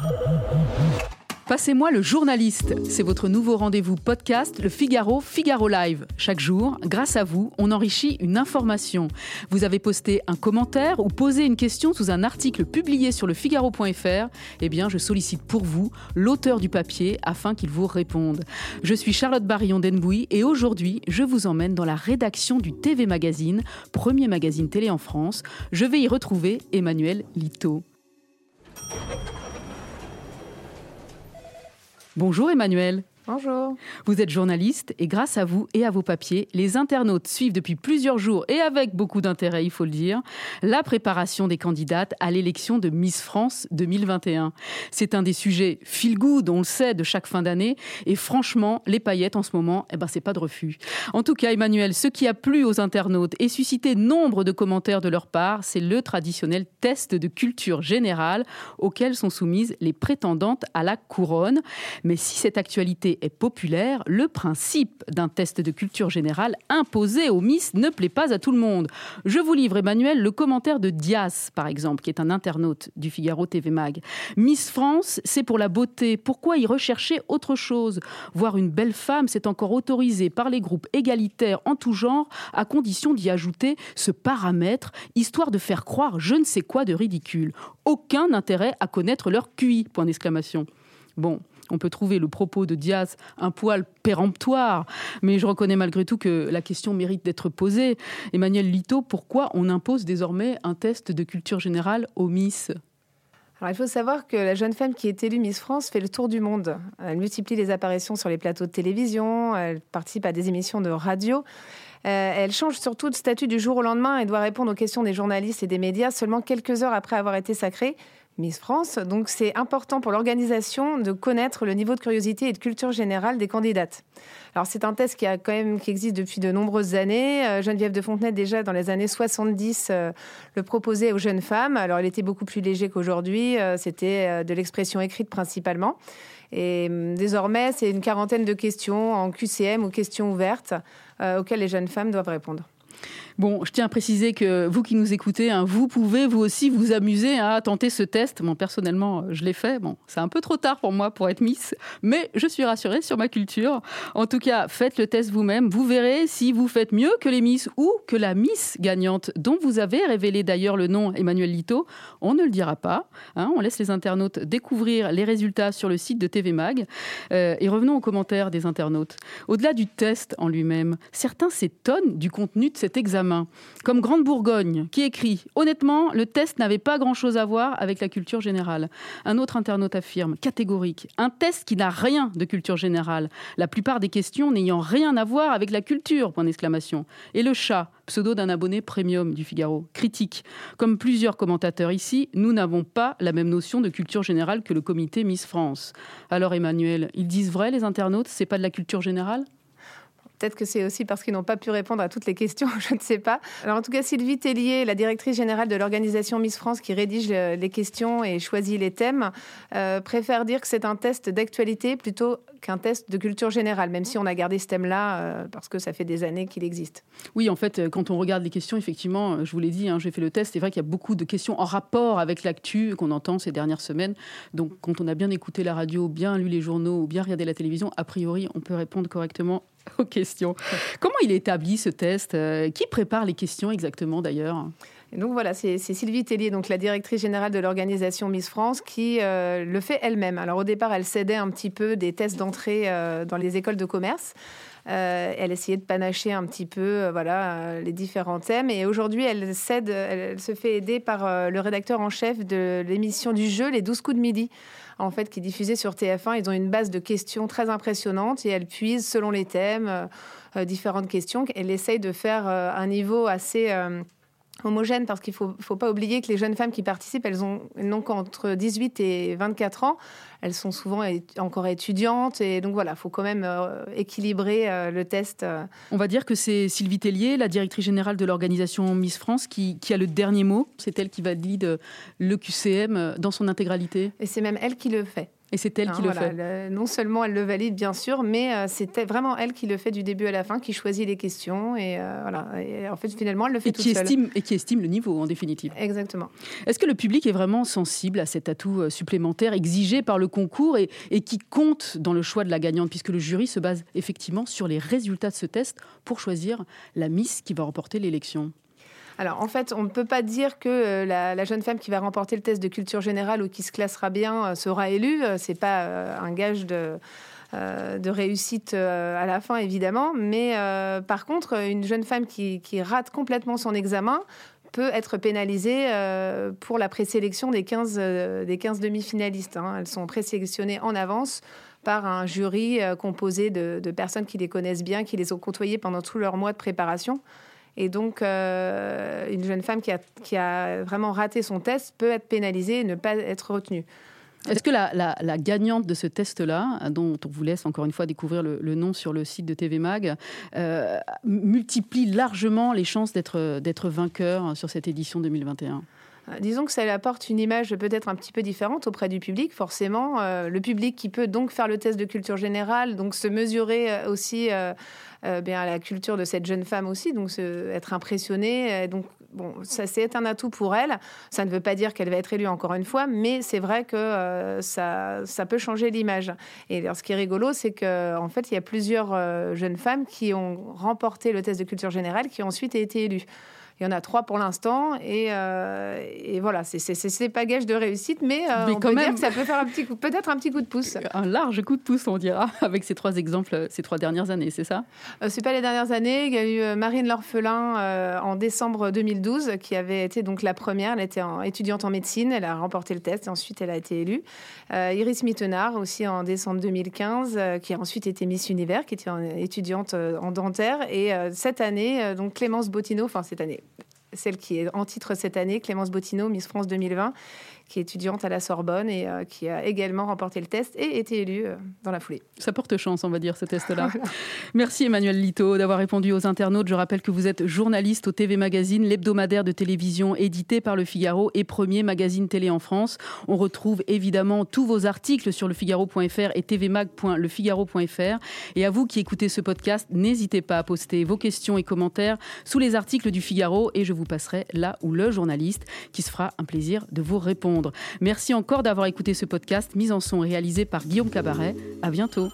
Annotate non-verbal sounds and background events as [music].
Mm-hmm. Passez-moi le journaliste. C'est votre nouveau rendez-vous podcast, le Figaro Figaro Live. Chaque jour, grâce à vous, on enrichit une information. Vous avez posté un commentaire ou posé une question sous un article publié sur le Figaro.fr. Eh bien, je sollicite pour vous l'auteur du papier afin qu'il vous réponde. Je suis Charlotte Barillon d'Enbouy et aujourd'hui, je vous emmène dans la rédaction du TV Magazine, premier magazine télé en France. Je vais y retrouver Emmanuel Lito. Bonjour Emmanuel. Bonjour. Vous êtes journaliste et grâce à vous et à vos papiers, les internautes suivent depuis plusieurs jours et avec beaucoup d'intérêt, il faut le dire, la préparation des candidates à l'élection de Miss France 2021. C'est un des sujets feel good, on le sait, de chaque fin d'année et franchement, les paillettes en ce moment, eh ben c'est pas de refus. En tout cas, Emmanuel, ce qui a plu aux internautes et suscité nombre de commentaires de leur part, c'est le traditionnel test de culture générale auquel sont soumises les prétendantes à la couronne. Mais si cette actualité est populaire, le principe d'un test de culture générale imposé aux Miss ne plaît pas à tout le monde. Je vous livre, Emmanuel, le commentaire de Dias, par exemple, qui est un internaute du Figaro TV Mag. Miss France, c'est pour la beauté. Pourquoi y rechercher autre chose? Voir une belle femme, c'est encore autorisé par les groupes égalitaires en tout genre, à condition d'y ajouter ce paramètre, histoire de faire croire je ne sais quoi de ridicule. Aucun intérêt à connaître leur QI, point d'exclamation. Bon, on peut trouver le propos de Diaz un poil péremptoire, mais je reconnais malgré tout que la question mérite d'être posée. Emmanuel Lito, pourquoi on impose désormais un test de culture générale aux Miss? Alors, il faut savoir que la jeune femme qui est élue Miss France fait le tour du monde. Elle multiplie les apparitions sur les plateaux de télévision, elle participe à des émissions de radio. Euh, elle change surtout de statut du jour au lendemain et doit répondre aux questions des journalistes et des médias seulement quelques heures après avoir été sacrée. Miss France. Donc c'est important pour l'organisation de connaître le niveau de curiosité et de culture générale des candidates. Alors c'est un test qui a quand même qui existe depuis de nombreuses années. Euh, Geneviève de Fontenay déjà dans les années 70 euh, le proposait aux jeunes femmes. Alors il était beaucoup plus léger qu'aujourd'hui. Euh, c'était de l'expression écrite principalement. Et hum, désormais c'est une quarantaine de questions en QCM ou questions ouvertes auxquelles les jeunes femmes doivent répondre. Bon, je tiens à préciser que vous qui nous écoutez, hein, vous pouvez vous aussi vous amuser à tenter ce test. Bon, personnellement, je l'ai fait. Bon, c'est un peu trop tard pour moi pour être Miss, mais je suis rassurée sur ma culture. En tout cas, faites le test vous-même. Vous verrez si vous faites mieux que les Miss ou que la Miss gagnante, dont vous avez révélé d'ailleurs le nom Emmanuel Lito. On ne le dira pas. Hein. on laisse les internautes découvrir les résultats sur le site de TV Mag. Euh, et revenons aux commentaires des internautes. Au-delà du test en lui-même, certains s'étonnent du contenu de examen comme Grande Bourgogne, qui écrit Honnêtement, le test n'avait pas grand-chose à voir avec la culture générale. Un autre internaute affirme, catégorique, un test qui n'a rien de culture générale. La plupart des questions n'ayant rien à voir avec la culture. Et le chat, pseudo d'un abonné premium du Figaro, critique. Comme plusieurs commentateurs ici, nous n'avons pas la même notion de culture générale que le comité Miss France. Alors Emmanuel, ils disent vrai les internautes, c'est pas de la culture générale? Peut-être que c'est aussi parce qu'ils n'ont pas pu répondre à toutes les questions, [laughs] je ne sais pas. Alors en tout cas, Sylvie Tellier, la directrice générale de l'organisation Miss France qui rédige les questions et choisit les thèmes, euh, préfère dire que c'est un test d'actualité plutôt qu'un test de culture générale, même si on a gardé ce thème-là euh, parce que ça fait des années qu'il existe. Oui, en fait, euh, quand on regarde les questions, effectivement, je vous l'ai dit, hein, j'ai fait le test, c'est vrai qu'il y a beaucoup de questions en rapport avec l'actu qu'on entend ces dernières semaines. Donc quand on a bien écouté la radio, bien lu les journaux ou bien regardé la télévision, a priori, on peut répondre correctement [laughs] aux questions. Comment il est établi ce test? Euh, Qui prépare les questions exactement d'ailleurs? Donc voilà, c'est Sylvie Tellier, donc la directrice générale de l'organisation Miss France, qui euh, le fait elle-même. Alors au départ, elle cédait un petit peu des tests d'entrée euh, dans les écoles de commerce. elle essayait de panacher un petit peu voilà, les différents thèmes. Et aujourd'hui, elle elle, se fait aider par le rédacteur en chef de l'émission du jeu, Les 12 coups de midi en fait, qui est diffusée sur TF1. Ils ont une base de questions très impressionnante et elle puise selon les thèmes euh, euh, différentes questions. Elle essaye de faire euh, un niveau assez homogène parce qu'il ne faut, faut, pas oublier que les jeunes femmes qui participent, elles n'ont qu'entre 18 et 24 ans. Elles sont souvent encore étudiantes et donc voilà, il faut quand même euh, équilibrer euh, le test. Euh. On va dire que c'est Sylvie Tellier, la directrice générale de l'organisation Miss France, qui, qui, a le dernier mot. C'est elle qui valide le QCM dans son intégralité. Et c'est même elle qui le fait. Et c'est elle qui le fait. non seulement elle le valide, bien sûr, mais euh, c'est vraiment elle qui le fait du début à la fin, qui choisit les questions. Et euh, voilà. Et en fait, finalement, elle le fait et qui estime, Et qui estime le niveau, en définitive. Exactement. Est-ce que le public est vraiment sensible à cet atout euh, supplémentaire exigé par le concours et, et qui compte dans le choix de la gagnante, puisque le jury se base effectivement sur les résultats de ce test pour choisir la Miss qui va remporter l'élection? Alors en fait, on ne peut pas dire que euh, la, jeune femme qui va remporter le test de culture générale ou qui se classera bien euh, sera élue. Euh, c'est pas un gage de réussite à la fin, évidemment. Mais par contre, une jeune femme qui, rate complètement son examen peut être pénalisée pour la présélection des 15, des 15 demi-finalistes. Hein. Elles sont présélectionnées en avance par un jury composé de, de, personnes qui les connaissent bien, qui les ont côtoyées pendant tout leur mois de préparation. Et donc, euh, une jeune femme qui a, qui a, vraiment raté son test peut être pénalisée et ne pas être retenue. Est-ce que la, gagnante de ce test-là, dont on vous laisse encore une fois découvrir le, nom sur le site de TV Mag, euh, multiplie largement les chances d'être vainqueur sur cette édition 2021 euh, Disons que ça apporte une image peut-être un petit peu différente auprès du public, forcément. le public qui peut donc faire le test de culture générale, donc se mesurer aussi euh, à la culture de cette jeune femme aussi, donc être impressionnée. Euh, donc, bon, ça c'est un atout pour elle. Ça ne veut pas dire qu'elle va être élue encore une fois, mais c'est vrai que euh, ça, ça peut changer l'image. Et alors, ce qui est rigolo, c'est qu'en en fait, il y a plusieurs jeunes femmes qui ont remporté le test de culture générale qui ont ensuite été élues. Il y en a trois pour l'instant. Et, euh, et, voilà, c'est pas gage de réussite, mais, euh, on peut dire que ça peut faire peut-être un petit coup de pouce. Un large coup de pouce, on dira, [laughs] avec ces trois exemples, ces trois dernières années, c'est ça? Euh, C'est pas les dernières années. Il y a eu Marine L'Orphelin en décembre 2012, qui avait été donc la première. Elle était étudiante en médecine. Elle a remporté le test et ensuite elle a été élue. Iris Mittenard, aussi en décembre 2015, qui a ensuite été Miss Univers, qui était étudiante en dentaire. Et cette année, donc Clémence Bottineau, enfin cette année, celle qui est en titre cette année, Clémence Bottineau, Miss France 2020, qui est étudiante à la Sorbonne et euh, qui a également remporté le test et été élue euh, dans la foulée. Ça porte chance, on va dire, ce test-là. [laughs] Merci Emmanuel Lito d'avoir répondu aux internautes. Je rappelle que vous êtes journaliste au TV Magazine, l'hebdomadaire de télévision édité par Le Figaro et premier magazine télé en France. On retrouve évidemment tous vos articles sur lefigaro.fr et tvmag.lefigaro.fr. Et à vous qui écoutez ce podcast, n'hésitez pas à poster vos questions et commentaires sous les articles du Figaro et je vous passerai là où le journaliste qui se fera un plaisir de vous répondre. Merci encore d'avoir écouté ce podcast, mise en son réalisé par Guillaume Cabaret. À bientôt.